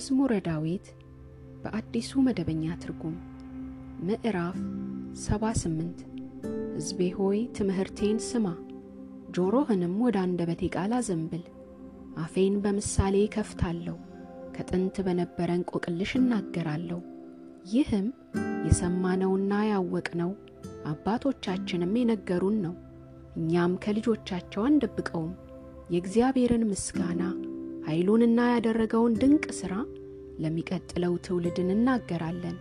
መዝሙረ ዳዊት በአዲሱ መደበኛ ትርጉም ምዕራፍ 78 ሕዝቤ ሆይ ትምህርቴን ስማ፣ ጆሮህንም ወደ አንደበቴ ቃል አዘንብል። አፌን በምሳሌ ከፍታለሁ፣ ከጥንት በነበረ እንቆቅልሽ እናገራለሁ። ይህም የሰማነውና ያወቅነው አባቶቻችንም የነገሩን ነው። እኛም ከልጆቻቸው አንደብቀውም። የእግዚአብሔርን ምስጋና ኃይሉንና ያደረገውን ድንቅ ሥራ ለሚቀጥለው ትውልድ እንናገራለን።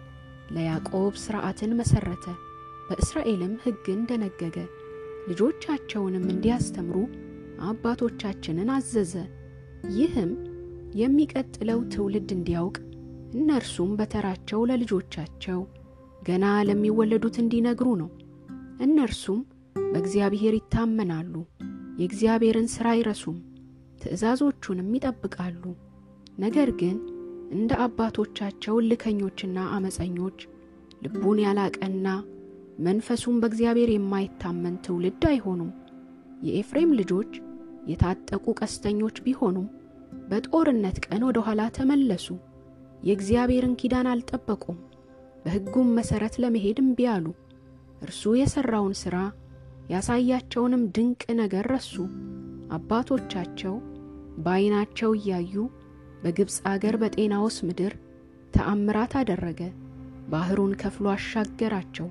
ለያዕቆብ ሥርዓትን መሠረተ፣ በእስራኤልም ሕግን ደነገገ። ልጆቻቸውንም እንዲያስተምሩ አባቶቻችንን አዘዘ። ይህም የሚቀጥለው ትውልድ እንዲያውቅ እነርሱም በተራቸው ለልጆቻቸው ገና ለሚወለዱት እንዲነግሩ ነው። እነርሱም በእግዚአብሔር ይታመናሉ፣ የእግዚአብሔርን ሥራ አይረሱም፣ ትእዛዞቹንም ይጠብቃሉ። ነገር ግን እንደ አባቶቻቸው እልከኞችና አመፀኞች ልቡን ያላቀና መንፈሱም በእግዚአብሔር የማይታመን ትውልድ አይሆኑም። የኤፍሬም ልጆች የታጠቁ ቀስተኞች ቢሆኑም በጦርነት ቀን ወደ ኋላ ተመለሱ። የእግዚአብሔርን ኪዳን አልጠበቁም፣ በሕጉም መሠረት ለመሄድ እምቢ አሉ። እርሱ የሠራውን ሥራ ያሳያቸውንም ድንቅ ነገር ረሱ። አባቶቻቸው በዐይናቸው እያዩ በግብፅ አገር በጤናዎስ ምድር ተአምራት አደረገ። ባሕሩን ከፍሎ አሻገራቸው፣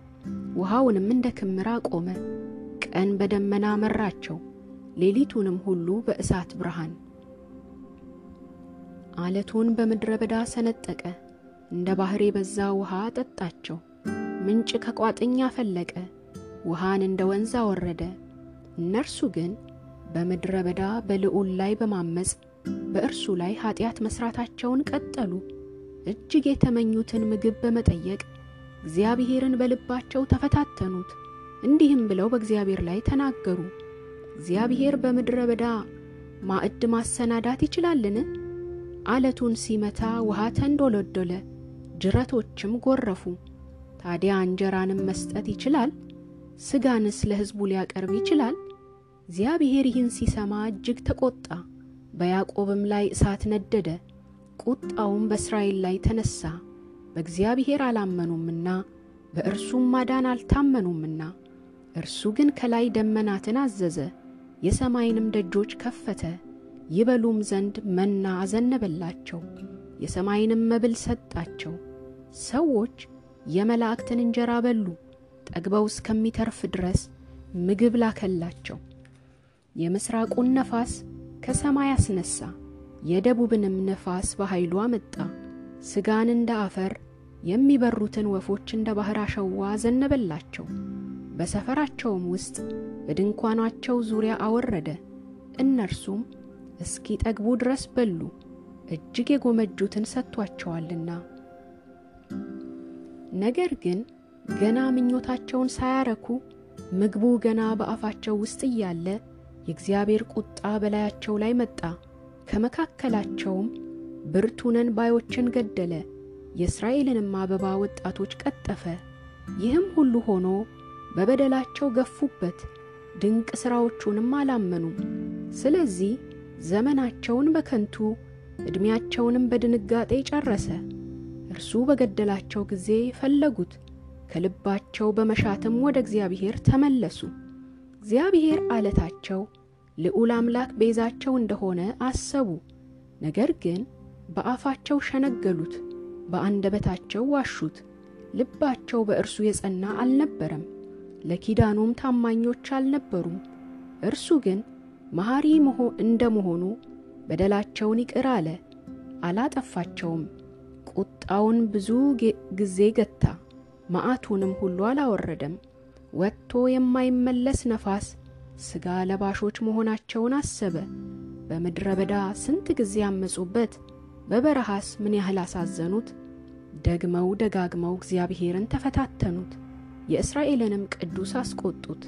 ውሃውንም እንደ ክምር አቆመ። ቀን በደመና መራቸው፣ ሌሊቱንም ሁሉ በእሳት ብርሃን። አለቱን በምድረ በዳ ሰነጠቀ፣ እንደ ባሕር የበዛ ውሃ አጠጣቸው። ምንጭ ከቋጥኝ አፈለቀ፣ ውሃን እንደ ወንዝ አወረደ። እነርሱ ግን በምድረ በዳ በልዑል ላይ በማመፅ በእርሱ ላይ ኀጢአት መሥራታቸውን ቀጠሉ። እጅግ የተመኙትን ምግብ በመጠየቅ እግዚአብሔርን በልባቸው ተፈታተኑት። እንዲህም ብለው በእግዚአብሔር ላይ ተናገሩ፣ እግዚአብሔር በምድረ በዳ ማዕድ ማሰናዳት ይችላልን? አለቱን ሲመታ ውሃ ተንዶለዶለ፣ ጅረቶችም ጎረፉ። ታዲያ እንጀራንም መስጠት ይችላል? ሥጋንስ ለሕዝቡ ሊያቀርብ ይችላል? እግዚአብሔር ይህን ሲሰማ እጅግ ተቆጣ፣ በያዕቆብም ላይ እሳት ነደደ። ቁጣውም በእስራኤል ላይ ተነሣ፣ በእግዚአብሔር አላመኑምና በእርሱም ማዳን አልታመኑምና። እርሱ ግን ከላይ ደመናትን አዘዘ፣ የሰማይንም ደጆች ከፈተ፣ ይበሉም ዘንድ መና አዘነበላቸው፣ የሰማይንም መብል ሰጣቸው። ሰዎች የመላእክትን እንጀራ በሉ፣ ጠግበው እስከሚተርፍ ድረስ ምግብ ላከላቸው። የምሥራቁን ነፋስ ከሰማይ አስነሣ፣ የደቡብንም ነፋስ በኃይሉ አመጣ። ሥጋን እንደ አፈር የሚበሩትን ወፎች እንደ ባሕር አሸዋ ዘነበላቸው። በሰፈራቸውም ውስጥ በድንኳናቸው ዙሪያ አወረደ። እነርሱም እስኪ ጠግቡ ድረስ በሉ፣ እጅግ የጎመጁትን ሰጥቷቸዋልና። ነገር ግን ገና ምኞታቸውን ሳያረኩ ምግቡ ገና በአፋቸው ውስጥ እያለ የእግዚአብሔር ቁጣ በላያቸው ላይ መጣ። ከመካከላቸውም ብርቱ ነን ባዮችን ገደለ፣ የእስራኤልንም አበባ ወጣቶች ቀጠፈ። ይህም ሁሉ ሆኖ በበደላቸው ገፉበት፣ ድንቅ ሥራዎቹንም አላመኑም። ስለዚህ ዘመናቸውን በከንቱ ዕድሜያቸውንም በድንጋጤ ጨረሰ። እርሱ በገደላቸው ጊዜ ፈለጉት፣ ከልባቸው በመሻትም ወደ እግዚአብሔር ተመለሱ። እግዚአብሔር አለታቸው ልዑል አምላክ ቤዛቸው እንደሆነ አሰቡ። ነገር ግን በአፋቸው ሸነገሉት፣ በአንደበታቸው ዋሹት። ልባቸው በእርሱ የጸና አልነበረም፣ ለኪዳኑም ታማኞች አልነበሩም። እርሱ ግን መሐሪ እንደ መሆኑ በደላቸውን ይቅር አለ፣ አላጠፋቸውም። ቁጣውን ብዙ ጊዜ ገታ፣ መዓቱንም ሁሉ አላወረደም። ወጥቶ የማይመለስ ነፋስ ሥጋ ለባሾች መሆናቸውን አሰበ። በምድረ በዳ ስንት ጊዜ አመጹበት፣ በበረሃስ ምን ያህል አሳዘኑት። ደግመው ደጋግመው እግዚአብሔርን ተፈታተኑት፣ የእስራኤልንም ቅዱስ አስቆጡት።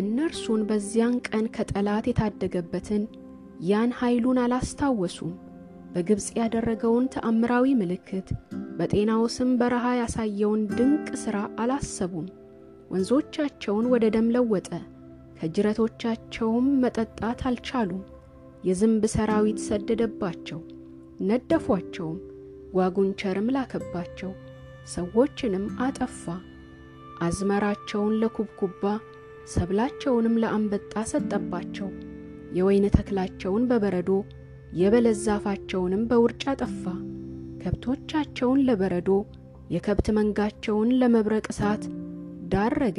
እነርሱን በዚያን ቀን ከጠላት የታደገበትን ያን ኃይሉን አላስታወሱም። በግብፅ ያደረገውን ተአምራዊ ምልክት፣ በጤናዎስም በረሃ ያሳየውን ድንቅ ሥራ አላሰቡም። ወንዞቻቸውን ወደ ደም ለወጠ፣ ከጅረቶቻቸውም መጠጣት አልቻሉም። የዝንብ ሰራዊት ሰደደባቸው፣ ነደፏቸውም፣ ጓጉንቸርም ላከባቸው፣ ሰዎችንም አጠፋ። አዝመራቸውን ለኩብኩባ ሰብላቸውንም ለአንበጣ ሰጠባቸው። የወይን ተክላቸውን በበረዶ የበለስ ዛፋቸውንም በውርጭ አጠፋ። ከብቶቻቸውን ለበረዶ የከብት መንጋቸውን ለመብረቅ እሳት ዳረገ።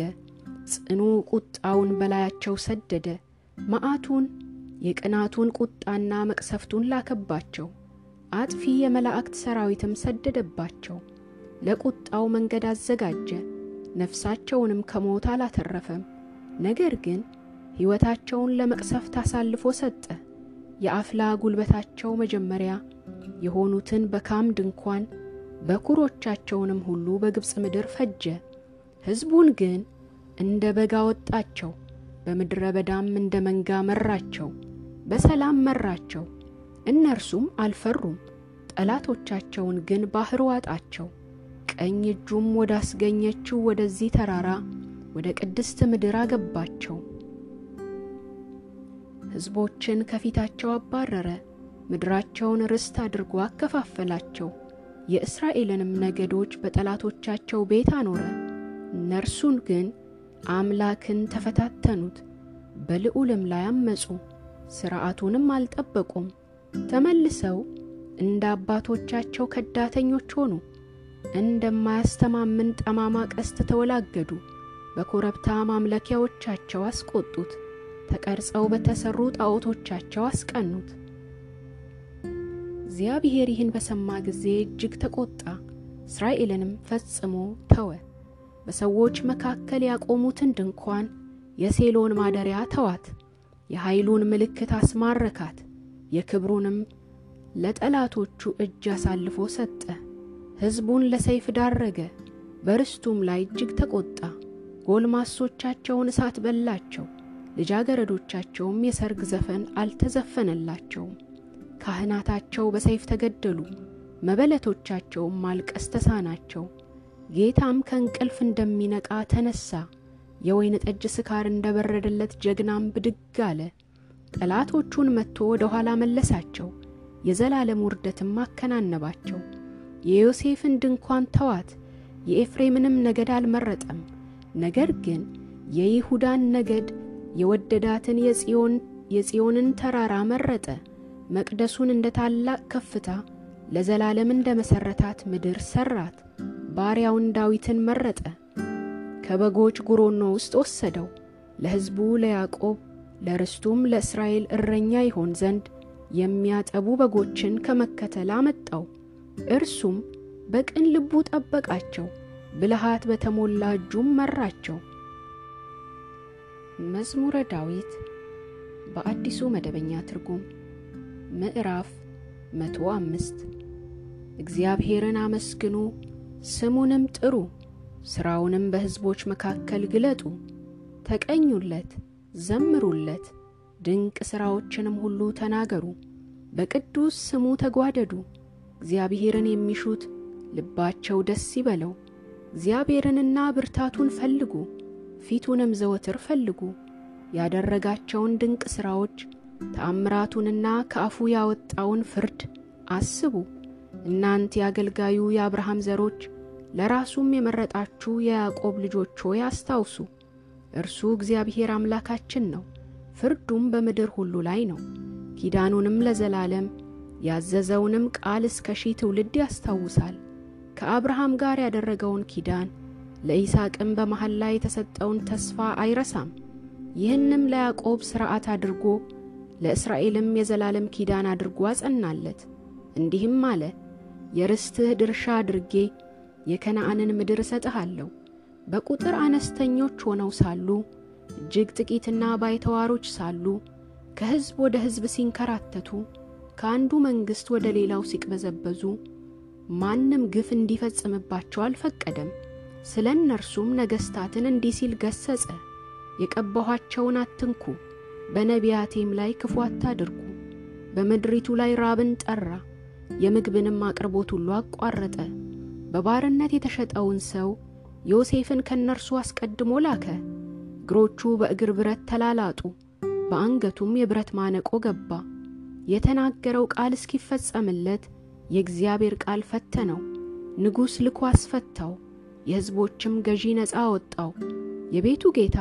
ጽኑ ቁጣውን በላያቸው ሰደደ። መዓቱን የቅናቱን ቁጣና መቅሰፍቱን ላከባቸው። አጥፊ የመላእክት ሰራዊትም ሰደደባቸው። ለቁጣው መንገድ አዘጋጀ፣ ነፍሳቸውንም ከሞት አላተረፈም። ነገር ግን ሕይወታቸውን ለመቅሰፍት አሳልፎ ሰጠ። የአፍላ ጉልበታቸው መጀመሪያ የሆኑትን በካም ድንኳን በኩሮቻቸውንም ሁሉ በግብፅ ምድር ፈጀ። ሕዝቡን ግን እንደ በግ አወጣቸው፣ በምድረ በዳም እንደ መንጋ መራቸው፣ በሰላም መራቸው። እነርሱም አልፈሩም። ጠላቶቻቸውን ግን ባሕር ዋጣቸው። ቀኝ እጁም ወዳስገኘችው ወደዚህ ተራራ ወደ ቅድስት ምድር አገባቸው። ሕዝቦችን ከፊታቸው አባረረ፣ ምድራቸውን ርስት አድርጎ አከፋፈላቸው። የእስራኤልንም ነገዶች በጠላቶቻቸው ቤት አኖረ። እነርሱን ግን አምላክን ተፈታተኑት፣ በልዑልም ላይ አመፁ፣ ሥርዓቱንም አልጠበቁም። ተመልሰው እንደ አባቶቻቸው ከዳተኞች ሆኑ፣ እንደማያስተማምን ጠማማ ቀስት ተወላገዱ። በኮረብታ ማምለኪያዎቻቸው አስቆጡት፣ ተቀርጸው በተሠሩ ጣዖቶቻቸው አስቀኑት። እግዚአብሔር ይህን በሰማ ጊዜ እጅግ ተቆጣ፣ እስራኤልንም ፈጽሞ ተወ። በሰዎች መካከል ያቆሙትን ድንኳን የሴሎን ማደሪያ ተዋት። የኃይሉን ምልክት አስማረካት፣ የክብሩንም ለጠላቶቹ እጅ አሳልፎ ሰጠ። ሕዝቡን ለሰይፍ ዳረገ፣ በርስቱም ላይ እጅግ ተቆጣ። ጎልማሶቻቸውን እሳት በላቸው፣ ልጃገረዶቻቸውም የሰርግ ዘፈን አልተዘፈነላቸውም። ካህናታቸው በሰይፍ ተገደሉ፣ መበለቶቻቸውም ማልቀስ ተሳናቸው። ጌታም ከእንቅልፍ እንደሚነቃ ተነሣ፣ የወይን ጠጅ ስካር እንደ በረደለት ጀግናም ብድግ አለ። ጠላቶቹን መጥቶ ወደ ኋላ መለሳቸው፣ የዘላለም ውርደትም አከናነባቸው። የዮሴፍን ድንኳን ተዋት፣ የኤፍሬምንም ነገድ አልመረጠም። ነገር ግን የይሁዳን ነገድ የወደዳትን የጽዮንን ተራራ መረጠ። መቅደሱን እንደ ታላቅ ከፍታ ለዘላለም እንደ መሠረታት ምድር ሠራት። ባሪያውን ዳዊትን መረጠ፣ ከበጎች ጉሮኖ ውስጥ ወሰደው። ለሕዝቡ ለያዕቆብ ለርስቱም ለእስራኤል እረኛ ይሆን ዘንድ የሚያጠቡ በጎችን ከመከተል አመጣው። እርሱም በቅን ልቡ ጠበቃቸው፣ ብልሃት በተሞላ እጁም መራቸው። መዝሙረ ዳዊት በአዲሱ መደበኛ ትርጉም ምዕራፍ መቶ አምስት እግዚአብሔርን አመስግኑ ስሙንም ጥሩ፣ ሥራውንም በሕዝቦች መካከል ግለጡ። ተቀኙለት፣ ዘምሩለት፣ ድንቅ ሥራዎችንም ሁሉ ተናገሩ። በቅዱስ ስሙ ተጓደዱ። እግዚአብሔርን የሚሹት ልባቸው ደስ ይበለው። እግዚአብሔርንና ብርታቱን ፈልጉ፣ ፊቱንም ዘወትር ፈልጉ። ያደረጋቸውን ድንቅ ሥራዎች ተአምራቱንና ከአፉ ያወጣውን ፍርድ አስቡ። እናንት የአገልጋዩ የአብርሃም ዘሮች ለራሱም የመረጣችሁ የያዕቆብ ልጆች ሆይ አስታውሱ። እርሱ እግዚአብሔር አምላካችን ነው፣ ፍርዱም በምድር ሁሉ ላይ ነው። ኪዳኑንም ለዘላለም ያዘዘውንም ቃል እስከ ሺህ ትውልድ ያስታውሳል። ከአብርሃም ጋር ያደረገውን ኪዳን ለይስሐቅም በመሐል ላይ የተሰጠውን ተስፋ አይረሳም። ይህንም ለያዕቆብ ሥርዓት አድርጎ ለእስራኤልም የዘላለም ኪዳን አድርጎ አጸናለት። እንዲህም አለ፣ የርስትህ ድርሻ አድርጌ የከነዓንን ምድር እሰጥሃለሁ። በቁጥር አነስተኞች ሆነው ሳሉ እጅግ ጥቂትና ባይተዋሮች ሳሉ ከሕዝብ ወደ ሕዝብ ሲንከራተቱ ከአንዱ መንግሥት ወደ ሌላው ሲቅበዘበዙ ማንም ግፍ እንዲፈጽምባቸው አልፈቀደም። ስለ እነርሱም ነገሥታትን እንዲህ ሲል ገሠጸ፣ የቀባኋቸውን አትንኩ፣ በነቢያቴም ላይ ክፉ አታድርጉ። በምድሪቱ ላይ ራብን ጠራ፣ የምግብንም አቅርቦት ሁሉ አቋረጠ። በባርነት የተሸጠውን ሰው ዮሴፍን ከእነርሱ አስቀድሞ ላከ። እግሮቹ በእግር ብረት ተላላጡ፣ በአንገቱም የብረት ማነቆ ገባ። የተናገረው ቃል እስኪፈጸምለት የእግዚአብሔር ቃል ፈተነው። ንጉሥ ልኮ አስፈታው። የሕዝቦችም ገዢ ነፃ አወጣው። የቤቱ ጌታ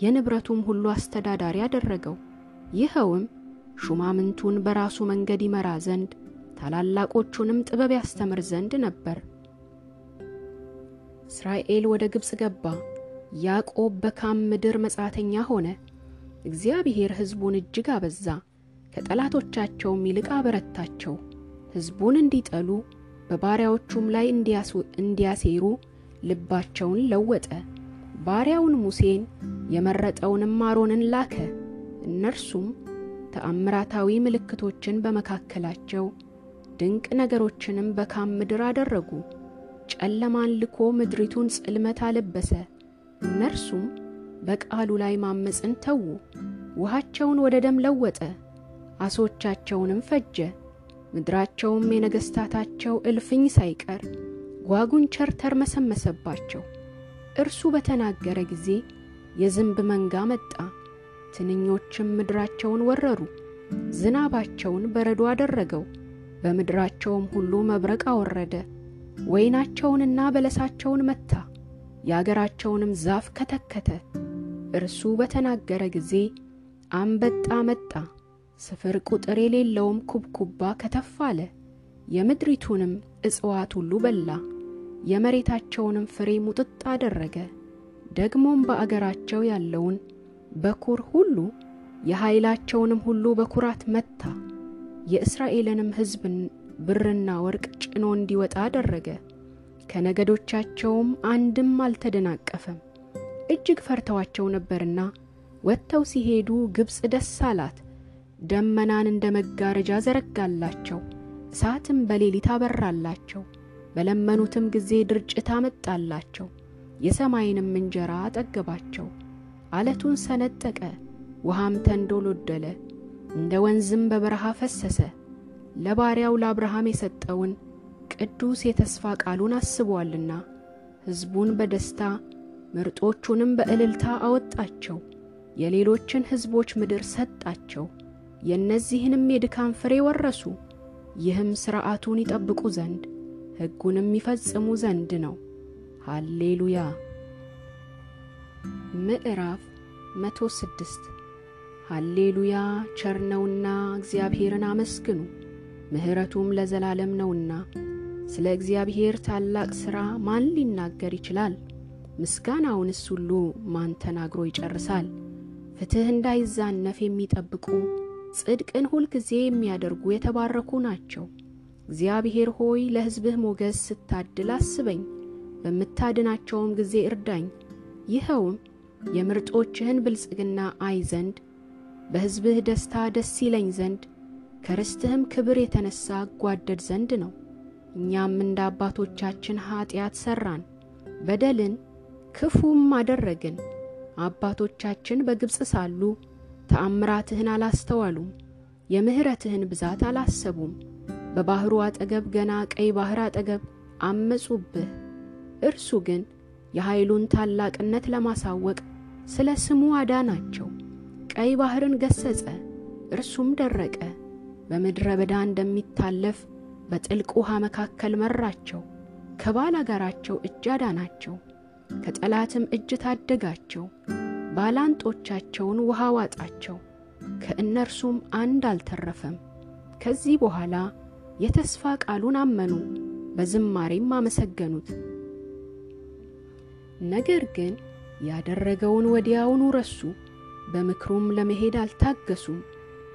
የንብረቱም ሁሉ አስተዳዳሪ አደረገው። ይኸውም ሹማምንቱን በራሱ መንገድ ይመራ ዘንድ ታላላቆቹንም ጥበብ ያስተምር ዘንድ ነበር። እስራኤል ወደ ግብፅ ገባ። ያዕቆብ በካም ምድር መጻተኛ ሆነ። እግዚአብሔር ሕዝቡን እጅግ አበዛ፣ ከጠላቶቻቸውም ይልቅ አበረታቸው። ሕዝቡን እንዲጠሉ በባሪያዎቹም ላይ እንዲያሴሩ ልባቸውን ለወጠ። ባሪያውን ሙሴን የመረጠውንም አሮንን ላከ። እነርሱም ተአምራታዊ ምልክቶችን በመካከላቸው ድንቅ ነገሮችንም በካም ምድር አደረጉ። ጨለማን ልኮ ምድሪቱን ጽልመት አለበሰ። እነርሱም በቃሉ ላይ ማመፅን ተዉ። ውሃቸውን ወደ ደም ለወጠ፣ አሶቻቸውንም ፈጀ። ምድራቸውም የነገሥታታቸው እልፍኝ ሳይቀር ጓጉንቸር ተርመሰመሰባቸው። እርሱ በተናገረ ጊዜ የዝንብ መንጋ መጣ፣ ትንኞችም ምድራቸውን ወረሩ። ዝናባቸውን በረዶ አደረገው፣ በምድራቸውም ሁሉ መብረቅ አወረደ። ወይናቸውንና በለሳቸውን መታ፣ የአገራቸውንም ዛፍ ከተከተ። እርሱ በተናገረ ጊዜ አንበጣ መጣ፣ ስፍር ቁጥር የሌለውም ኩብኩባ ከተፍ አለ። የምድሪቱንም እጽዋት ሁሉ በላ፣ የመሬታቸውንም ፍሬ ሙጥጥ አደረገ። ደግሞም በአገራቸው ያለውን በኩር ሁሉ የኃይላቸውንም ሁሉ በኩራት መታ። የእስራኤልንም ሕዝብ ብርና ወርቅ ጭኖ እንዲወጣ አደረገ። ከነገዶቻቸውም አንድም አልተደናቀፈም። እጅግ ፈርተዋቸው ነበርና ወጥተው ሲሄዱ ግብፅ ደስ አላት። ደመናን እንደ መጋረጃ ዘረጋላቸው፣ እሳትም በሌሊት አበራላቸው። በለመኑትም ጊዜ ድርጭት አመጣላቸው፣ የሰማይንም እንጀራ አጠገባቸው። አለቱን ሰነጠቀ፣ ውሃም ተንዶሎደለ፣ እንደ ወንዝም በበረሃ ፈሰሰ። ለባሪያው ለአብርሃም የሰጠውን ቅዱስ የተስፋ ቃሉን አስቧልና ሕዝቡን በደስታ ምርጦቹንም በእልልታ አወጣቸው። የሌሎችን ሕዝቦች ምድር ሰጣቸው፣ የእነዚህንም የድካም ፍሬ ወረሱ። ይህም ሥርዓቱን ይጠብቁ ዘንድ ሕጉንም ይፈጽሙ ዘንድ ነው። ሃሌሉያ። ምዕራፍ መቶ ስድስት ሃሌሉያ ቸር ነውና እግዚአብሔርን አመስግኑ፣ ምሕረቱም ለዘላለም ነውና። ስለ እግዚአብሔር ታላቅ ሥራ ማን ሊናገር ይችላል? ምስጋናውንስ ሁሉ ማን ተናግሮ ይጨርሳል? ፍትሕ እንዳይዛነፍ የሚጠብቁ ጽድቅን ሁልጊዜ የሚያደርጉ የተባረኩ ናቸው። እግዚአብሔር ሆይ ለሕዝብህ ሞገስ ስታድል አስበኝ፣ በምታድናቸውም ጊዜ እርዳኝ። ይኸውም የምርጦችህን ብልጽግና አይ ዘንድ በሕዝብህ ደስታ ደስ ይለኝ ዘንድ ከርስትህም ክብር የተነሣ እጓደድ ዘንድ ነው። እኛም እንደ አባቶቻችን ኀጢአት ሠራን፣ በደልን ክፉም አደረግን። አባቶቻችን በግብፅ ሳሉ ተአምራትህን አላስተዋሉም፣ የምሕረትህን ብዛት አላሰቡም። በባሕሩ አጠገብ ገና ቀይ ባሕር አጠገብ አመጹብህ። እርሱ ግን የኃይሉን ታላቅነት ለማሳወቅ ስለ ስሙ አዳናቸው። ቀይ ባሕርን ገሠጸ፣ እርሱም ደረቀ። በምድረ በዳ እንደሚታለፍ በጥልቅ ውሃ መካከል መራቸው። ከባላጋራቸው እጅ አዳናቸው፣ ከጠላትም እጅ ታደጋቸው። ባላንጦቻቸውን ውሃ ዋጣቸው፣ ከእነርሱም አንድ አልተረፈም። ከዚህ በኋላ የተስፋ ቃሉን አመኑ፣ በዝማሬም አመሰገኑት። ነገር ግን ያደረገውን ወዲያውኑ ረሱ፣ በምክሩም ለመሄድ አልታገሱም።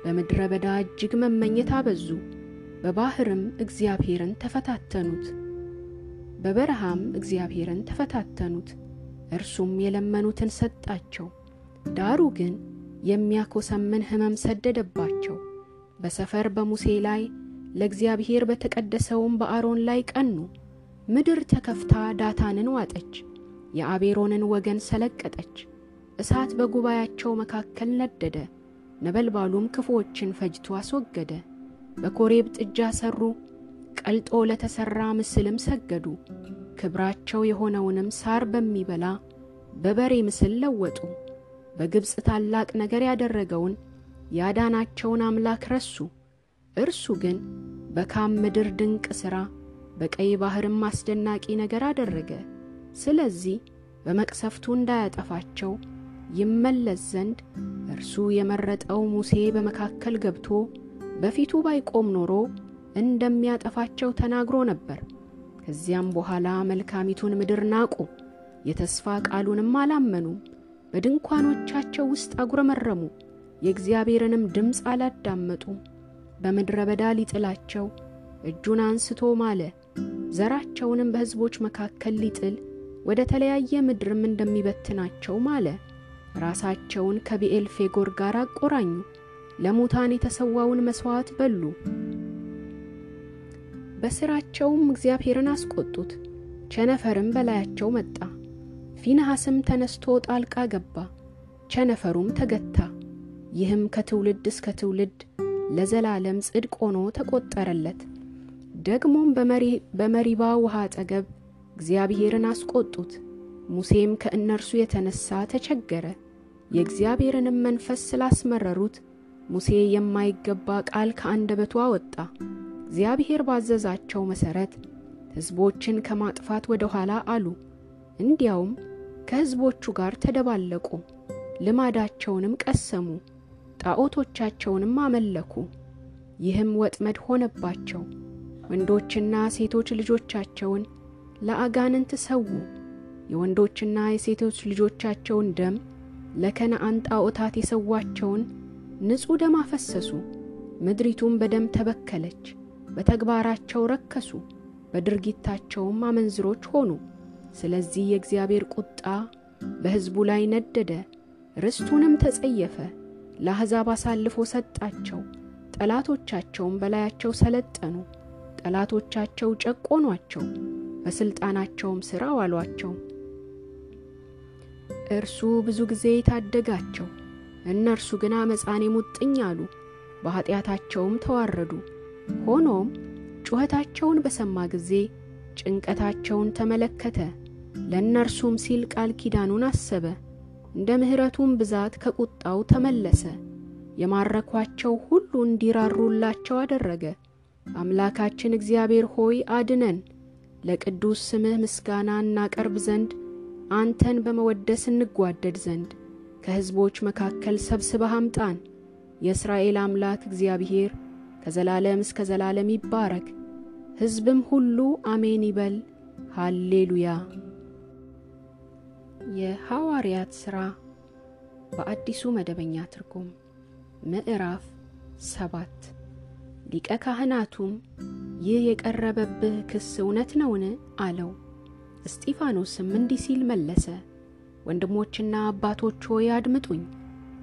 በምድረ በዳ እጅግ መመኘት አበዙ፣ በባሕርም እግዚአብሔርን ተፈታተኑት። በበረሃም እግዚአብሔርን ተፈታተኑት፣ እርሱም የለመኑትን ሰጣቸው። ዳሩ ግን የሚያኮሰምን ሕመም ሰደደባቸው። በሰፈር በሙሴ ላይ ለእግዚአብሔር በተቀደሰውም በአሮን ላይ ቀኑ። ምድር ተከፍታ ዳታንን ዋጠች፣ የአቤሮንን ወገን ሰለቀጠች። እሳት በጉባኤያቸው መካከል ነደደ፣ ነበልባሉም ክፉዎችን ፈጅቶ አስወገደ። በኮሬብ ጥጃ ሠሩ፣ ቀልጦ ለተሠራ ምስልም ሰገዱ። ክብራቸው የሆነውንም ሳር በሚበላ በበሬ ምስል ለወጡ። በግብፅ ታላቅ ነገር ያደረገውን ያዳናቸውን አምላክ ረሱ። እርሱ ግን በካም ምድር ድንቅ ሥራ በቀይ ባሕርም አስደናቂ ነገር አደረገ። ስለዚህ በመቅሰፍቱ እንዳያጠፋቸው ይመለስ ዘንድ እርሱ የመረጠው ሙሴ በመካከል ገብቶ በፊቱ ባይቆም ኖሮ እንደሚያጠፋቸው ተናግሮ ነበር። ከዚያም በኋላ መልካሚቱን ምድር ናቁ፣ የተስፋ ቃሉንም አላመኑም። በድንኳኖቻቸው ውስጥ አጉረመረሙ፣ የእግዚአብሔርንም ድምፅ አላዳመጡም። በምድረ በዳ ሊጥላቸው እጁን አንስቶ ማለ። ዘራቸውንም በሕዝቦች መካከል ሊጥል ወደ ተለያየ ምድርም እንደሚበትናቸው ማለ። ራሳቸውን ከቢኤል ፌጎር ጋር አቆራኙ፣ ለሙታን የተሰዋውን መሥዋዕት በሉ። በሥራቸውም እግዚአብሔርን አስቆጡት። ቸነፈርም በላያቸው መጣ። ፊንሐስም ተነስቶ ጣልቃ ገባ፣ ቸነፈሩም ተገታ። ይህም ከትውልድ እስከ ትውልድ ለዘላለም ጽድቅ ሆኖ ተቆጠረለት። ደግሞም በመሪባ ውሃ አጠገብ እግዚአብሔርን አስቆጡት። ሙሴም ከእነርሱ የተነሳ ተቸገረ። የእግዚአብሔርንም መንፈስ ስላስመረሩት ሙሴ የማይገባ ቃል ከአንደበቱ አወጣ። እግዚአብሔር ባዘዛቸው መሠረት ሕዝቦችን ከማጥፋት ወደ ኋላ አሉ። እንዲያውም ከሕዝቦቹ ጋር ተደባለቁ፣ ልማዳቸውንም ቀሰሙ፣ ጣዖቶቻቸውንም አመለኩ። ይህም ወጥመድ ሆነባቸው። ወንዶችና ሴቶች ልጆቻቸውን ለአጋንንት ሰዉ። የወንዶችና የሴቶች ልጆቻቸውን ደም ለከነአን ጣዖታት የሰዋቸውን ንጹሕ ደም አፈሰሱ። ምድሪቱም በደም ተበከለች። በተግባራቸው ረከሱ፣ በድርጊታቸውም አመንዝሮች ሆኑ። ስለዚህ የእግዚአብሔር ቁጣ በሕዝቡ ላይ ነደደ፣ ርስቱንም ተጸየፈ። ለአሕዛብ አሳልፎ ሰጣቸው፣ ጠላቶቻቸውም በላያቸው ሰለጠኑ። ጠላቶቻቸው ጨቆኗቸው፣ በሥልጣናቸውም ሥር አዋሏቸው። እርሱ ብዙ ጊዜ ታደጋቸው፣ እነርሱ ግን አመፃን የሙጥኝ አሉ፣ በኀጢአታቸውም ተዋረዱ። ሆኖም ጩኸታቸውን በሰማ ጊዜ ጭንቀታቸውን ተመለከተ፣ ለእነርሱም ሲል ቃል ኪዳኑን አሰበ። እንደ ምሕረቱም ብዛት ከቁጣው ተመለሰ። የማረኳቸው ሁሉ እንዲራሩላቸው አደረገ። አምላካችን እግዚአብሔር ሆይ አድነን፣ ለቅዱስ ስምህ ምስጋና እናቀርብ ዘንድ አንተን በመወደስ እንጓደድ ዘንድ ከሕዝቦች መካከል ሰብስበህ አምጣን። የእስራኤል አምላክ እግዚአብሔር ከዘላለም እስከ ዘላለም ይባረክ። ሕዝብም ሁሉ አሜን ይበል። ሃሌሉያ። የሐዋርያት ሥራ በአዲሱ መደበኛ ትርጉም ምዕራፍ ሰባት ሊቀ ካህናቱም ይህ የቀረበብህ ክስ እውነት ነውን? አለው። እስጢፋኖስም እንዲህ ሲል መለሰ፣ ወንድሞችና አባቶች ሆይ አድምጡኝ።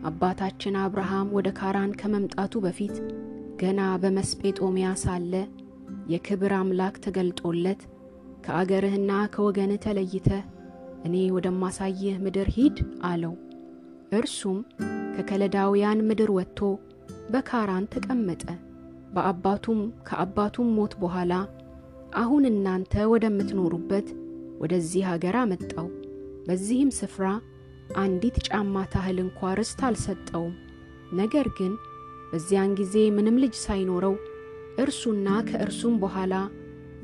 አባታችን አብርሃም ወደ ካራን ከመምጣቱ በፊት ገና በመስጴጦሚያ ሳለ የክብር አምላክ ተገልጦለት ከአገርህና ከወገንህ ተለይተህ እኔ ወደማሳይህ ምድር ሂድ አለው። እርሱም ከከለዳውያን ምድር ወጥቶ በካራን ተቀመጠ። በአባቱም ከአባቱም ሞት በኋላ አሁን እናንተ ወደምትኖሩበት ወደዚህ አገር አመጣው። በዚህም ስፍራ አንዲት ጫማ ታህል እንኳ ርስት አልሰጠውም። ነገር ግን በዚያን ጊዜ ምንም ልጅ ሳይኖረው እርሱና ከእርሱም በኋላ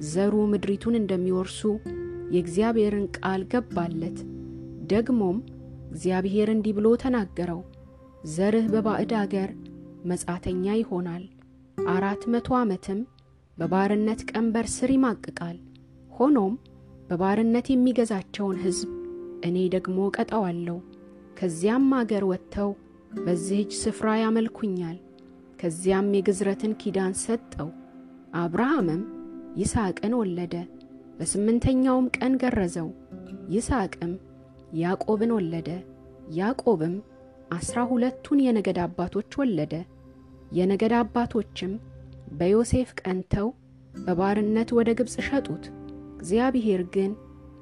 ዘሩ ምድሪቱን እንደሚወርሱ የእግዚአብሔርን ቃል ገባለት። ደግሞም እግዚአብሔር እንዲህ ብሎ ተናገረው፣ ዘርህ በባዕድ አገር መጻተኛ ይሆናል፣ አራት መቶ ዓመትም በባርነት ቀንበር ስር ይማቅቃል። ሆኖም በባርነት የሚገዛቸውን ሕዝብ እኔ ደግሞ ቀጠዋለሁ። ከዚያም አገር ወጥተው በዚህች ስፍራ ያመልኩኛል። ከዚያም የግዝረትን ኪዳን ሰጠው። አብርሃምም ይስሐቅን ወለደ። በስምንተኛውም ቀን ገረዘው። ይስሐቅም ያዕቆብን ወለደ። ያዕቆብም ዐሥራ ሁለቱን የነገድ አባቶች ወለደ። የነገድ አባቶችም በዮሴፍ ቀንተው በባርነት ወደ ግብፅ ሸጡት። እግዚአብሔር ግን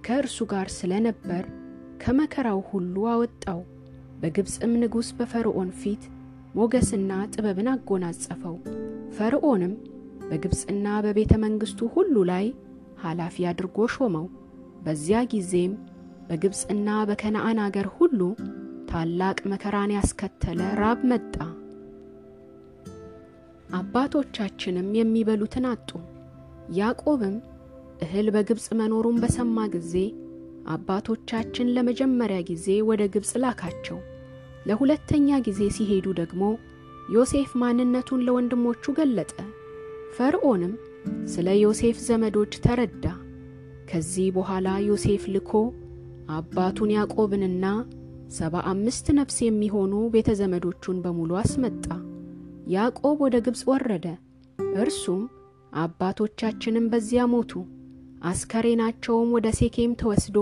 ከእርሱ ጋር ስለ ነበር ከመከራው ሁሉ አወጣው። በግብፅም ንጉሥ በፈርዖን ፊት ሞገስና ጥበብን አጎናጸፈው። ፈርዖንም በግብፅና በቤተ መንግሥቱ ሁሉ ላይ ኃላፊ አድርጎ ሾመው። በዚያ ጊዜም በግብፅና በከነዓን አገር ሁሉ ታላቅ መከራን ያስከተለ ራብ መጣ። አባቶቻችንም የሚበሉትን አጡ። ያዕቆብም እህል በግብፅ መኖሩን በሰማ ጊዜ አባቶቻችን ለመጀመሪያ ጊዜ ወደ ግብፅ ላካቸው። ለሁለተኛ ጊዜ ሲሄዱ ደግሞ ዮሴፍ ማንነቱን ለወንድሞቹ ገለጠ። ፈርዖንም ስለ ዮሴፍ ዘመዶች ተረዳ። ከዚህ በኋላ ዮሴፍ ልኮ አባቱን ያዕቆብንና ሰባ አምስት ነፍስ የሚሆኑ ቤተ ዘመዶቹን በሙሉ አስመጣ። ያዕቆብ ወደ ግብፅ ወረደ። እርሱም አባቶቻችንም በዚያ ሞቱ። አስከሬናቸውም ወደ ሴኬም ተወስዶ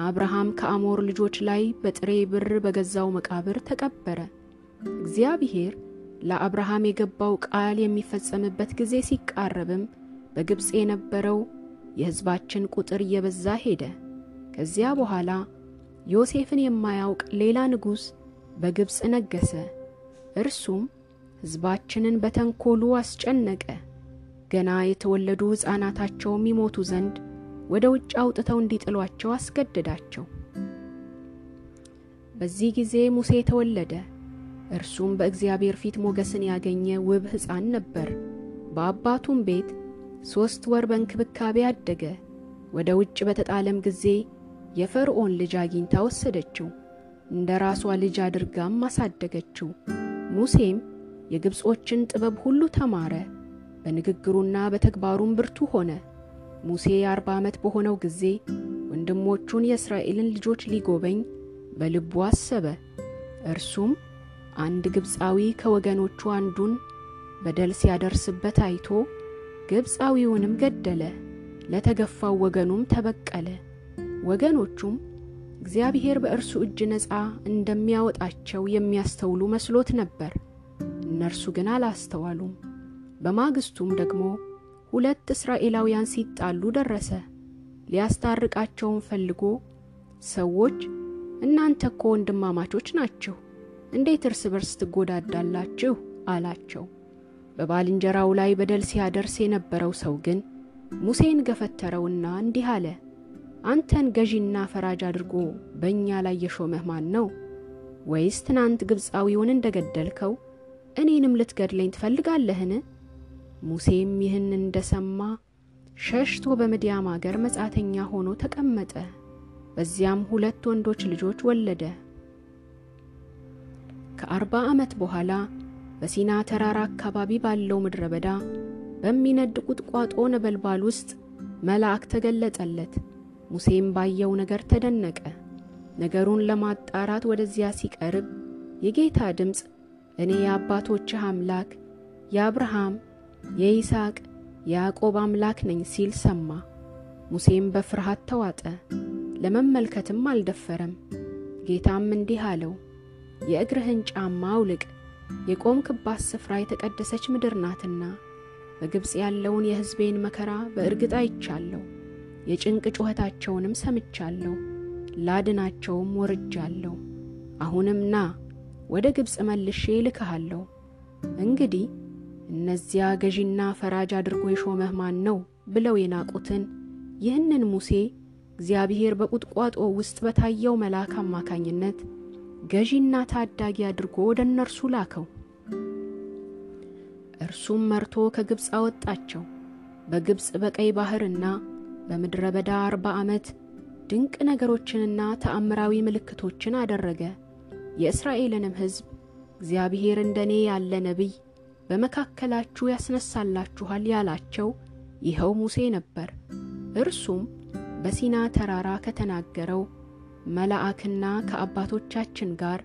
አብርሃም ከአሞር ልጆች ላይ በጥሬ ብር በገዛው መቃብር ተቀበረ። እግዚአብሔር ለአብርሃም የገባው ቃል የሚፈጸምበት ጊዜ ሲቃረብም በግብፅ የነበረው የሕዝባችን ቁጥር እየበዛ ሄደ። ከዚያ በኋላ ዮሴፍን የማያውቅ ሌላ ንጉሥ በግብፅ ነገሠ። እርሱም ሕዝባችንን በተንኰሉ አስጨነቀ። ገና የተወለዱ ሕፃናታቸውም ይሞቱ ዘንድ ወደ ውጭ አውጥተው እንዲጥሏቸው አስገደዳቸው። በዚህ ጊዜ ሙሴ ተወለደ። እርሱም በእግዚአብሔር ፊት ሞገስን ያገኘ ውብ ሕፃን ነበር። በአባቱም ቤት ሦስት ወር በእንክብካቤ አደገ። ወደ ውጭ በተጣለም ጊዜ የፈርዖን ልጅ አግኝታ ወሰደችው፣ እንደ ራሷ ልጅ አድርጋም አሳደገችው። ሙሴም የግብፆችን ጥበብ ሁሉ ተማረ፣ በንግግሩና በተግባሩም ብርቱ ሆነ። ሙሴ የአርባ ዓመት በሆነው ጊዜ ወንድሞቹን የእስራኤልን ልጆች ሊጎበኝ በልቡ አሰበ። እርሱም አንድ ግብፃዊ ከወገኖቹ አንዱን በደል ሲያደርስበት አይቶ ግብፃዊውንም ገደለ። ለተገፋው ወገኑም ተበቀለ። ወገኖቹም እግዚአብሔር በእርሱ እጅ ነፃ እንደሚያወጣቸው የሚያስተውሉ መስሎት ነበር። እነርሱ ግን አላስተዋሉም። በማግስቱም ደግሞ ሁለት እስራኤላውያን ሲጣሉ ደረሰ። ሊያስታርቃቸውም ፈልጎ ሰዎች እናንተ እኮ ወንድማማቾች ናችሁ፣ እንዴት እርስ በርስ ትጎዳዳላችሁ? አላቸው። በባልንጀራው ላይ በደል ሲያደርስ የነበረው ሰው ግን ሙሴን ገፈተረውና እንዲህ አለ፣ አንተን ገዢና ፈራጅ አድርጎ በእኛ ላይ የሾመህ ማን ነው? ወይስ ትናንት ግብፃዊውን እንደ ገደልከው እኔንም ልትገድለኝ ትፈልጋለህን? ሙሴም ይህን እንደ ሰማ ሸሽቶ በምድያም አገር መጻተኛ ሆኖ ተቀመጠ። በዚያም ሁለት ወንዶች ልጆች ወለደ። ከአርባ ዓመት በኋላ በሲና ተራራ አካባቢ ባለው ምድረ በዳ በሚነድ ቁጥቋጦ ነበልባል ውስጥ መልአክ ተገለጠለት። ሙሴም ባየው ነገር ተደነቀ። ነገሩን ለማጣራት ወደዚያ ሲቀርብ የጌታ ድምፅ እኔ የአባቶችህ አምላክ የአብርሃም፣ የይስሐቅ፣ የያዕቆብ አምላክ ነኝ ሲል ሰማ። ሙሴም በፍርሃት ተዋጠ፣ ለመመልከትም አልደፈረም። ጌታም እንዲህ አለው፣ የእግርህን ጫማ አውልቅ፣ የቆምክባት ስፍራ የተቀደሰች ምድር ናትና። በግብፅ ያለውን የሕዝቤን መከራ በእርግጥ አይቻለሁ፣ የጭንቅ ጩኸታቸውንም ሰምቻለሁ፣ ላድናቸውም ወርጃለሁ። አሁንም ና ወደ ግብፅ መልሼ እልክሃለሁ። እንግዲህ እነዚያ ገዢና ፈራጅ አድርጎ የሾመህ ማን ነው? ብለው የናቁትን ይህንን ሙሴ እግዚአብሔር በቁጥቋጦ ውስጥ በታየው መልአክ አማካኝነት ገዢና ታዳጊ አድርጎ ወደ እነርሱ ላከው። እርሱም መርቶ ከግብፅ አወጣቸው። በግብፅ በቀይ ባሕርና በምድረ በዳ አርባ ዓመት ድንቅ ነገሮችንና ተአምራዊ ምልክቶችን አደረገ። የእስራኤልንም ሕዝብ እግዚአብሔር እንደ እኔ ያለ ነቢይ በመካከላችሁ ያስነሳላችኋል ያላቸው ይኸው ሙሴ ነበር። እርሱም በሲና ተራራ ከተናገረው መልአክና ከአባቶቻችን ጋር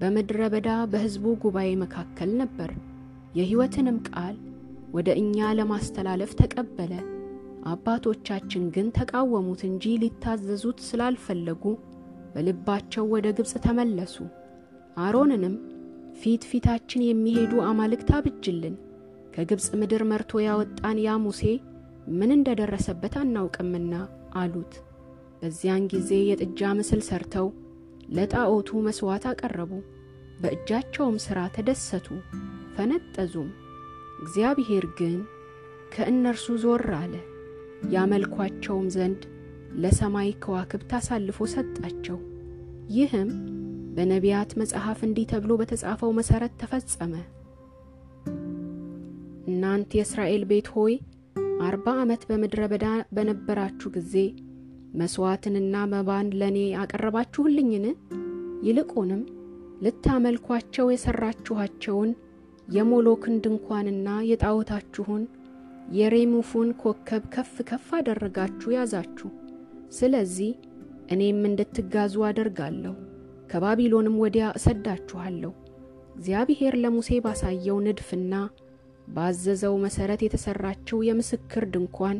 በምድረ በዳ በሕዝቡ ጉባኤ መካከል ነበር። የሕይወትንም ቃል ወደ እኛ ለማስተላለፍ ተቀበለ። አባቶቻችን ግን ተቃወሙት እንጂ ሊታዘዙት ስላልፈለጉ በልባቸው ወደ ግብፅ ተመለሱ። አሮንንም ፊት ፊታችን የሚሄዱ አማልክት አብጅልን፣ ከግብፅ ምድር መርቶ ያወጣን ያ ሙሴ ምን እንደደረሰበት አናውቅምና አሉት። በዚያን ጊዜ የጥጃ ምስል ሰርተው ለጣዖቱ መሥዋዕት አቀረቡ። በእጃቸውም ሥራ ተደሰቱ፣ ፈነጠዙም። እግዚአብሔር ግን ከእነርሱ ዞር አለ፣ ያመልኳቸውም ዘንድ ለሰማይ ከዋክብት አሳልፎ ሰጣቸው። ይህም በነቢያት መጽሐፍ እንዲህ ተብሎ በተጻፈው መሠረት ተፈጸመ። እናንት የእስራኤል ቤት ሆይ አርባ ዓመት በምድረ በዳ በነበራችሁ ጊዜ መሥዋዕትንና መባን ለእኔ አቀረባችሁልኝን? ይልቁንም ልታመልኳቸው የሠራችኋቸውን የሞሎክን ድንኳንና የጣዖታችሁን የሬሙፉን ኮከብ ከፍ ከፍ አደረጋችሁ ያዛችሁ። ስለዚህ እኔም እንድትጋዙ አደርጋለሁ፣ ከባቢሎንም ወዲያ እሰዳችኋለሁ። እግዚአብሔር ለሙሴ ባሳየው ንድፍና ባዘዘው መሠረት የተሠራችው የምስክር ድንኳን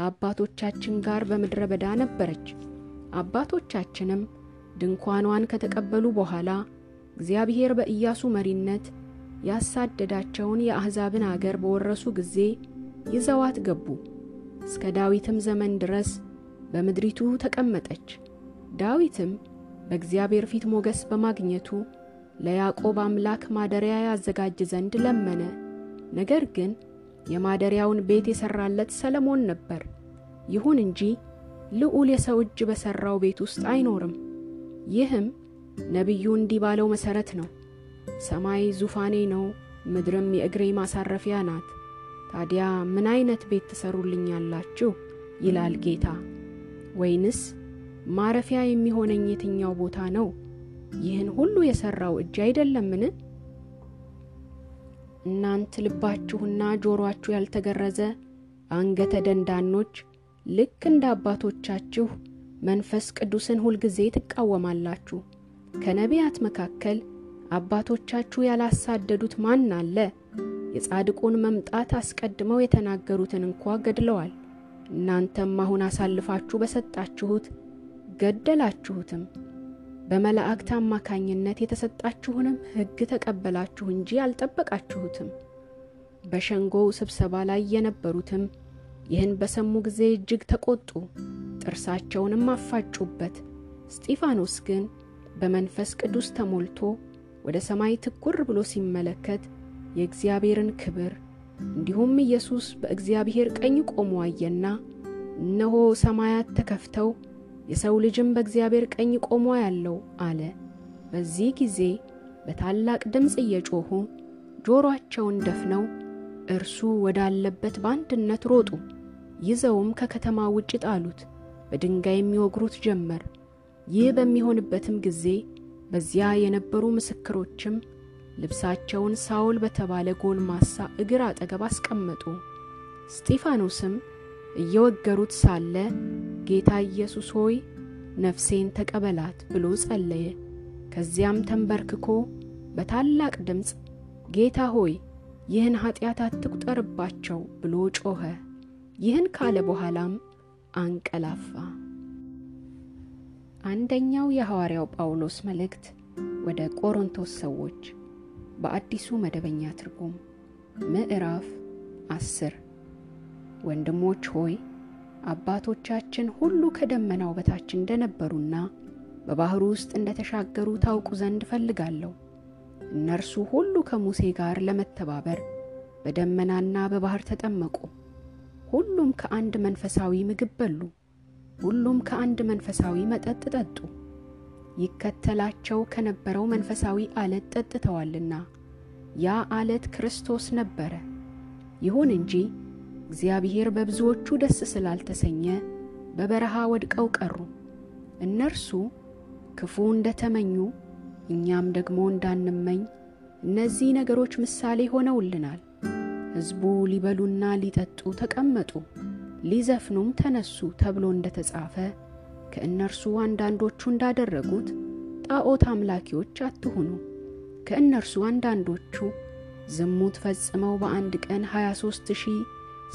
ከአባቶቻችን ጋር በምድረ በዳ ነበረች። አባቶቻችንም ድንኳኗን ከተቀበሉ በኋላ እግዚአብሔር በኢያሱ መሪነት ያሳደዳቸውን የአሕዛብን አገር በወረሱ ጊዜ ይዘዋት ገቡ። እስከ ዳዊትም ዘመን ድረስ በምድሪቱ ተቀመጠች። ዳዊትም በእግዚአብሔር ፊት ሞገስ በማግኘቱ ለያዕቆብ አምላክ ማደሪያ ያዘጋጅ ዘንድ ለመነ። ነገር ግን የማደሪያውን ቤት የሠራለት ሰለሞን ነበር። ይሁን እንጂ ልዑል የሰው እጅ በሠራው ቤት ውስጥ አይኖርም። ይህም ነቢዩ እንዲህ ባለው መሠረት ነው። ሰማይ ዙፋኔ ነው፣ ምድርም የእግሬ ማሳረፊያ ናት። ታዲያ ምን አይነት ቤት ትሰሩልኛላችሁ? ይላል ጌታ። ወይንስ ማረፊያ የሚሆነኝ የትኛው ቦታ ነው? ይህን ሁሉ የሠራው እጅ አይደለምን? እናንት ልባችሁና ጆሮአችሁ ያልተገረዘ አንገተ ደንዳኖች ልክ እንደ አባቶቻችሁ መንፈስ ቅዱስን ሁልጊዜ ትቃወማላችሁ። ከነቢያት መካከል አባቶቻችሁ ያላሳደዱት ማን አለ? የጻድቁን መምጣት አስቀድመው የተናገሩትን እንኳ ገድለዋል። እናንተም አሁን አሳልፋችሁ በሰጣችሁት ገደላችሁትም። በመላእክት አማካኝነት የተሰጣችሁንም ሕግ ተቀበላችሁ እንጂ አልጠበቃችሁትም። በሸንጎው ስብሰባ ላይ የነበሩትም ይህን በሰሙ ጊዜ እጅግ ተቆጡ፣ ጥርሳቸውንም አፋጩበት። እስጢፋኖስ ግን በመንፈስ ቅዱስ ተሞልቶ ወደ ሰማይ ትኩር ብሎ ሲመለከት የእግዚአብሔርን ክብር እንዲሁም ኢየሱስ በእግዚአብሔር ቀኝ ቆሞ አየና፣ እነሆ ሰማያት ተከፍተው የሰው ልጅም በእግዚአብሔር ቀኝ ቆሞ ያለው አለ። በዚህ ጊዜ በታላቅ ድምፅ እየጮኹ ጆሮአቸውን ደፍነው እርሱ ወዳለበት በአንድነት ሮጡ። ይዘውም ከከተማ ውጭ ጣሉት፣ በድንጋይ የሚወግሩት ጀመር። ይህ በሚሆንበትም ጊዜ በዚያ የነበሩ ምስክሮችም ልብሳቸውን ሳውል በተባለ ጎልማሳ እግር አጠገብ አስቀመጡ። እስጢፋኖስም እየወገሩት ሳለ ጌታ ኢየሱስ ሆይ ነፍሴን ተቀበላት ብሎ ጸለየ። ከዚያም ተንበርክኮ በታላቅ ድምፅ ጌታ ሆይ ይህን ኀጢአት አትቁጠርባቸው ብሎ ጮኸ። ይህን ካለ በኋላም አንቀላፋ። አንደኛው የሐዋርያው ጳውሎስ መልእክት ወደ ቆሮንቶስ ሰዎች በአዲሱ መደበኛ ትርጉም ምዕራፍ አስር ወንድሞች ሆይ አባቶቻችን ሁሉ ከደመናው በታች እንደነበሩና በባሕሩ ውስጥ እንደተሻገሩ ታውቁ ዘንድ እፈልጋለሁ። እነርሱ ሁሉ ከሙሴ ጋር ለመተባበር በደመናና በባሕር ተጠመቁ። ሁሉም ከአንድ መንፈሳዊ ምግብ በሉ። ሁሉም ከአንድ መንፈሳዊ መጠጥ ጠጡ። ይከተላቸው ከነበረው መንፈሳዊ አለት ጠጥተዋልና ያ አለት ክርስቶስ ነበረ። ይሁን እንጂ እግዚአብሔር በብዙዎቹ ደስ ስላልተሰኘ በበረሃ ወድቀው ቀሩ። እነርሱ ክፉ እንደተመኙ እኛም ደግሞ እንዳንመኝ እነዚህ ነገሮች ምሳሌ ሆነውልናል። ሕዝቡ ሊበሉና ሊጠጡ ተቀመጡ፣ ሊዘፍኑም ተነሱ ተብሎ እንደተጻፈ ከእነርሱ አንዳንዶቹ እንዳደረጉት ጣዖት አምላኪዎች አትሁኑ። ከእነርሱ አንዳንዶቹ ዝሙት ፈጽመው በአንድ ቀን 23 ሺህ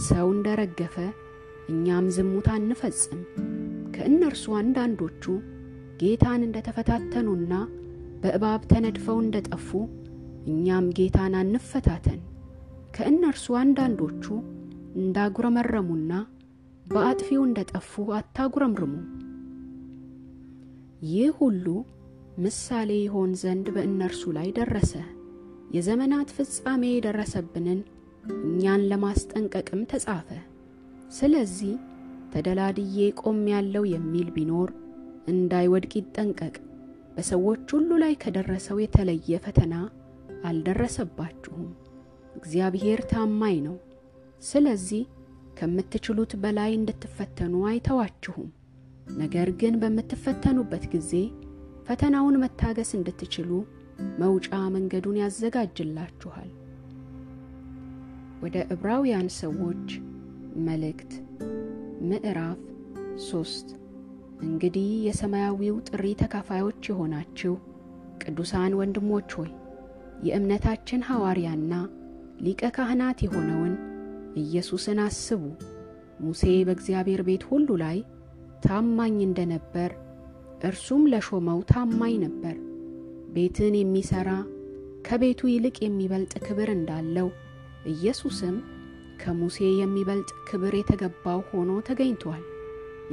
ሰው እንደረገፈ እኛም ዝሙት አንፈጽም። ከእነርሱ አንዳንዶቹ ጌታን እንደተፈታተኑና በእባብ ተነድፈው እንደጠፉ እኛም ጌታን አንፈታተን። ከእነርሱ አንዳንዶቹ እንዳጉረመረሙና በአጥፊው እንደጠፉ አታጉረምርሙ። ይህ ሁሉ ምሳሌ ይሆን ዘንድ በእነርሱ ላይ ደረሰ። የዘመናት ፍጻሜ የደረሰብንን እኛን ለማስጠንቀቅም ተጻፈ። ስለዚህ ተደላድዬ ቆም ያለው የሚል ቢኖር እንዳይወድቅ ይጠንቀቅ። በሰዎች ሁሉ ላይ ከደረሰው የተለየ ፈተና አልደረሰባችሁም። እግዚአብሔር ታማኝ ነው። ስለዚህ ከምትችሉት በላይ እንድትፈተኑ አይተዋችሁም። ነገር ግን በምትፈተኑበት ጊዜ ፈተናውን መታገስ እንድትችሉ መውጫ መንገዱን ያዘጋጅላችኋል። ወደ ዕብራውያን ሰዎች መልእክት ምዕራፍ ሶስት እንግዲህ የሰማያዊው ጥሪ ተካፋዮች የሆናችሁ ቅዱሳን ወንድሞች ሆይ የእምነታችን ሐዋርያና ሊቀ ካህናት የሆነውን ኢየሱስን አስቡ። ሙሴ በእግዚአብሔር ቤት ሁሉ ላይ ታማኝ እንደነበር እርሱም ለሾመው ታማኝ ነበር። ቤትን የሚሠራ ከቤቱ ይልቅ የሚበልጥ ክብር እንዳለው ኢየሱስም ከሙሴ የሚበልጥ ክብር የተገባው ሆኖ ተገኝቷል።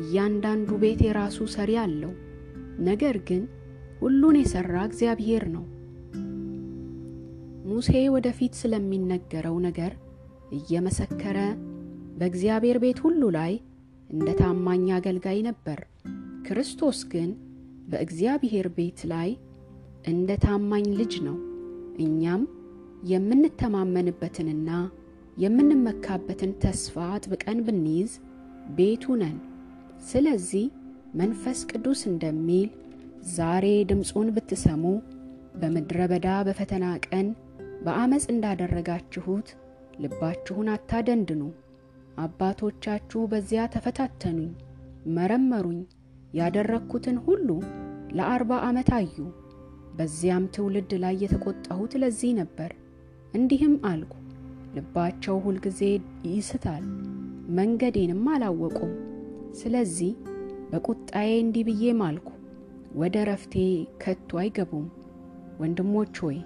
እያንዳንዱ ቤት የራሱ ሰሪ አለው፣ ነገር ግን ሁሉን የሠራ እግዚአብሔር ነው። ሙሴ ወደፊት ስለሚነገረው ነገር እየመሰከረ በእግዚአብሔር ቤት ሁሉ ላይ እንደ ታማኝ አገልጋይ ነበር። ክርስቶስ ግን በእግዚአብሔር ቤት ላይ እንደ ታማኝ ልጅ ነው። እኛም የምንተማመንበትንና የምንመካበትን ተስፋ አጥብቀን ብንይዝ ቤቱ ነን። ስለዚህ መንፈስ ቅዱስ እንደሚል ዛሬ ድምፁን ብትሰሙ በምድረ በዳ በፈተና ቀን በአመፅ እንዳደረጋችሁት ልባችሁን አታደንድኑ። አባቶቻችሁ በዚያ ተፈታተኑኝ፣ መረመሩኝ፣ ያደረግኩትን ሁሉ ለአርባ ዓመት አዩ። በዚያም ትውልድ ላይ የተቆጣሁት ለዚህ ነበር። እንዲህም አልኩ፣ ልባቸው ሁልጊዜ ይስታል፣ መንገዴንም አላወቁም። ስለዚህ በቁጣዬ እንዲህ ብዬ ማልኩ፣ ወደ ረፍቴ ከቶ አይገቡም። ወንድሞች ሆይ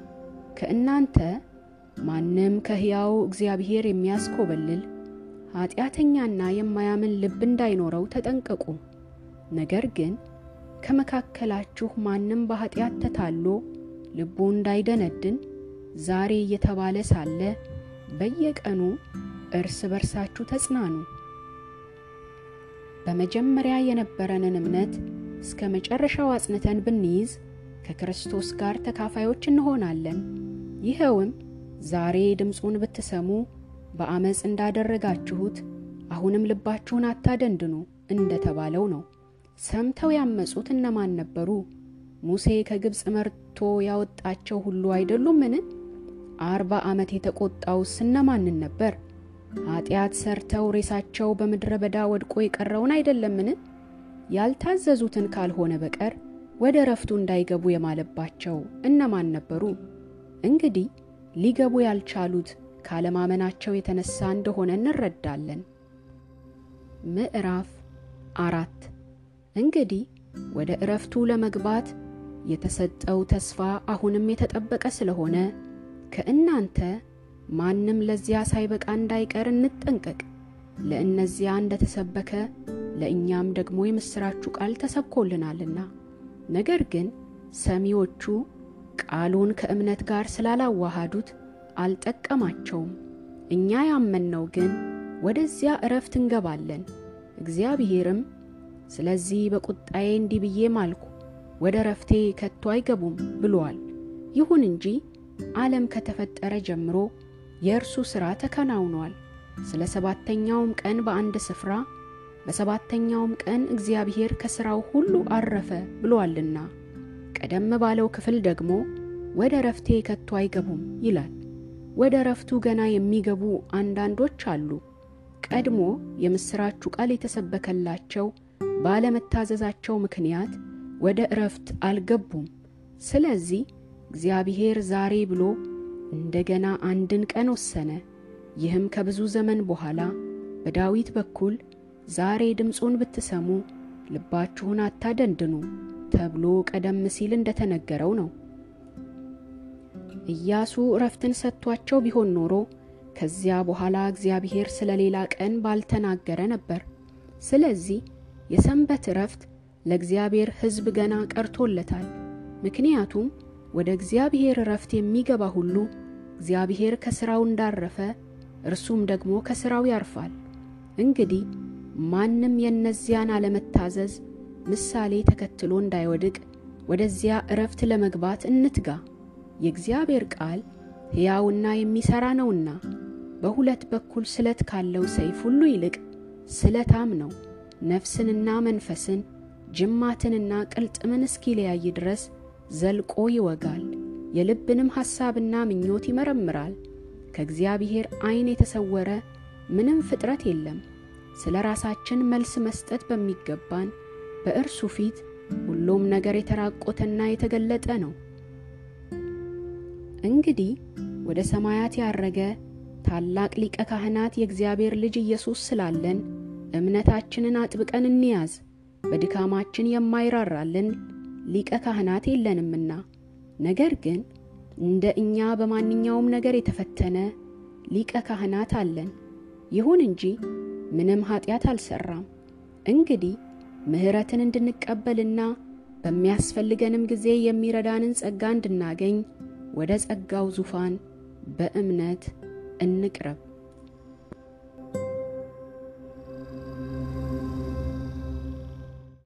ከእናንተ ማንም ከሕያው እግዚአብሔር የሚያስኮበልል ኀጢአተኛና የማያምን ልብ እንዳይኖረው ተጠንቀቁ። ነገር ግን ከመካከላችሁ ማንም በኀጢአት ተታሎ ልቡ እንዳይደነድን ዛሬ እየተባለ ሳለ በየቀኑ እርስ በርሳችሁ ተጽናኑ። በመጀመሪያ የነበረንን እምነት እስከ መጨረሻው አጽንተን ብንይዝ ከክርስቶስ ጋር ተካፋዮች እንሆናለን። ይኸውም ዛሬ ድምፁን ብትሰሙ በአመፅ እንዳደረጋችሁት አሁንም ልባችሁን አታደንድኑ እንደተባለው ነው። ሰምተው ያመፁት እነማን ነበሩ? ሙሴ ከግብፅ መርቶ ያወጣቸው ሁሉ አይደሉምን? አርባ ዓመት የተቆጣውስ እነማንን ነበር? ኀጢአት ሰርተው ሬሳቸው በምድረ በዳ ወድቆ የቀረውን አይደለምን? ያልታዘዙትን ካልሆነ በቀር ወደ ረፍቱ እንዳይገቡ የማለባቸው እነማን ነበሩ? እንግዲህ ሊገቡ ያልቻሉት ካለማመናቸው የተነሳ እንደሆነ እንረዳለን። ምዕራፍ አራት እንግዲህ ወደ እረፍቱ ለመግባት የተሰጠው ተስፋ አሁንም የተጠበቀ ስለሆነ ከእናንተ ማንም ለዚያ ሳይበቃ እንዳይቀር እንጠንቀቅ። ለእነዚያ እንደተሰበከ ለእኛም ደግሞ የምሥራችሁ ቃል ተሰብኮልናልና። ነገር ግን ሰሚዎቹ ቃሉን ከእምነት ጋር ስላላዋሃዱት አልጠቀማቸውም። እኛ ያመንነው ግን ወደዚያ እረፍት እንገባለን። እግዚአብሔርም ስለዚህ በቁጣዬ እንዲህ ብዬ ማልኩ፣ ወደ እረፍቴ ከቶ አይገቡም ብሏል። ይሁን እንጂ ዓለም ከተፈጠረ ጀምሮ የእርሱ ሥራ ተከናውኗል። ስለ ሰባተኛውም ቀን በአንድ ስፍራ በሰባተኛውም ቀን እግዚአብሔር ከሥራው ሁሉ አረፈ ብሎአልና፣ ቀደም ባለው ክፍል ደግሞ ወደ እረፍቴ ከቶ አይገቡም ይላል። ወደ እረፍቱ ገና የሚገቡ አንዳንዶች አሉ። ቀድሞ የምሥራቹ ቃል የተሰበከላቸው ባለመታዘዛቸው ምክንያት ወደ እረፍት አልገቡም። ስለዚህ እግዚአብሔር ዛሬ ብሎ እንደገና አንድን ቀን ወሰነ። ይህም ከብዙ ዘመን በኋላ በዳዊት በኩል ዛሬ ድምፁን ብትሰሙ ልባችሁን አታደንድኑ ተብሎ ቀደም ሲል እንደተነገረው ነው። ኢያሱ እረፍትን ሰጥቷቸው ቢሆን ኖሮ ከዚያ በኋላ እግዚአብሔር ስለ ሌላ ቀን ባልተናገረ ነበር። ስለዚህ የሰንበት እረፍት ለእግዚአብሔር ሕዝብ ገና ቀርቶለታል። ምክንያቱም ወደ እግዚአብሔር እረፍት የሚገባ ሁሉ እግዚአብሔር ከሥራው እንዳረፈ እርሱም ደግሞ ከሥራው ያርፋል። እንግዲህ ማንም የእነዚያን አለመታዘዝ ምሳሌ ተከትሎ እንዳይወድቅ ወደዚያ እረፍት ለመግባት እንትጋ። የእግዚአብሔር ቃል ሕያውና የሚሠራ ነውና በሁለት በኩል ስለት ካለው ሰይፍ ሁሉ ይልቅ ስለታም ነው፣ ነፍስንና መንፈስን ጅማትንና ቅልጥምን እስኪለያይ ድረስ ዘልቆ ይወጋል፣ የልብንም ሐሳብና ምኞት ይመረምራል። ከእግዚአብሔር ዐይን የተሰወረ ምንም ፍጥረት የለም። ስለ ራሳችን መልስ መስጠት በሚገባን በእርሱ ፊት ሁሉም ነገር የተራቆተና የተገለጠ ነው። እንግዲህ ወደ ሰማያት ያረገ ታላቅ ሊቀ ካህናት የእግዚአብሔር ልጅ ኢየሱስ ስላለን እምነታችንን አጥብቀን እንያዝ። በድካማችን የማይራራልን ሊቀ ካህናት የለንምና፣ ነገር ግን እንደ እኛ በማንኛውም ነገር የተፈተነ ሊቀ ካህናት አለን። ይሁን እንጂ ምንም ኀጢአት አልሠራም። እንግዲህ ምሕረትን እንድንቀበልና በሚያስፈልገንም ጊዜ የሚረዳንን ጸጋ እንድናገኝ ወደ ጸጋው ዙፋን በእምነት እንቅረብ።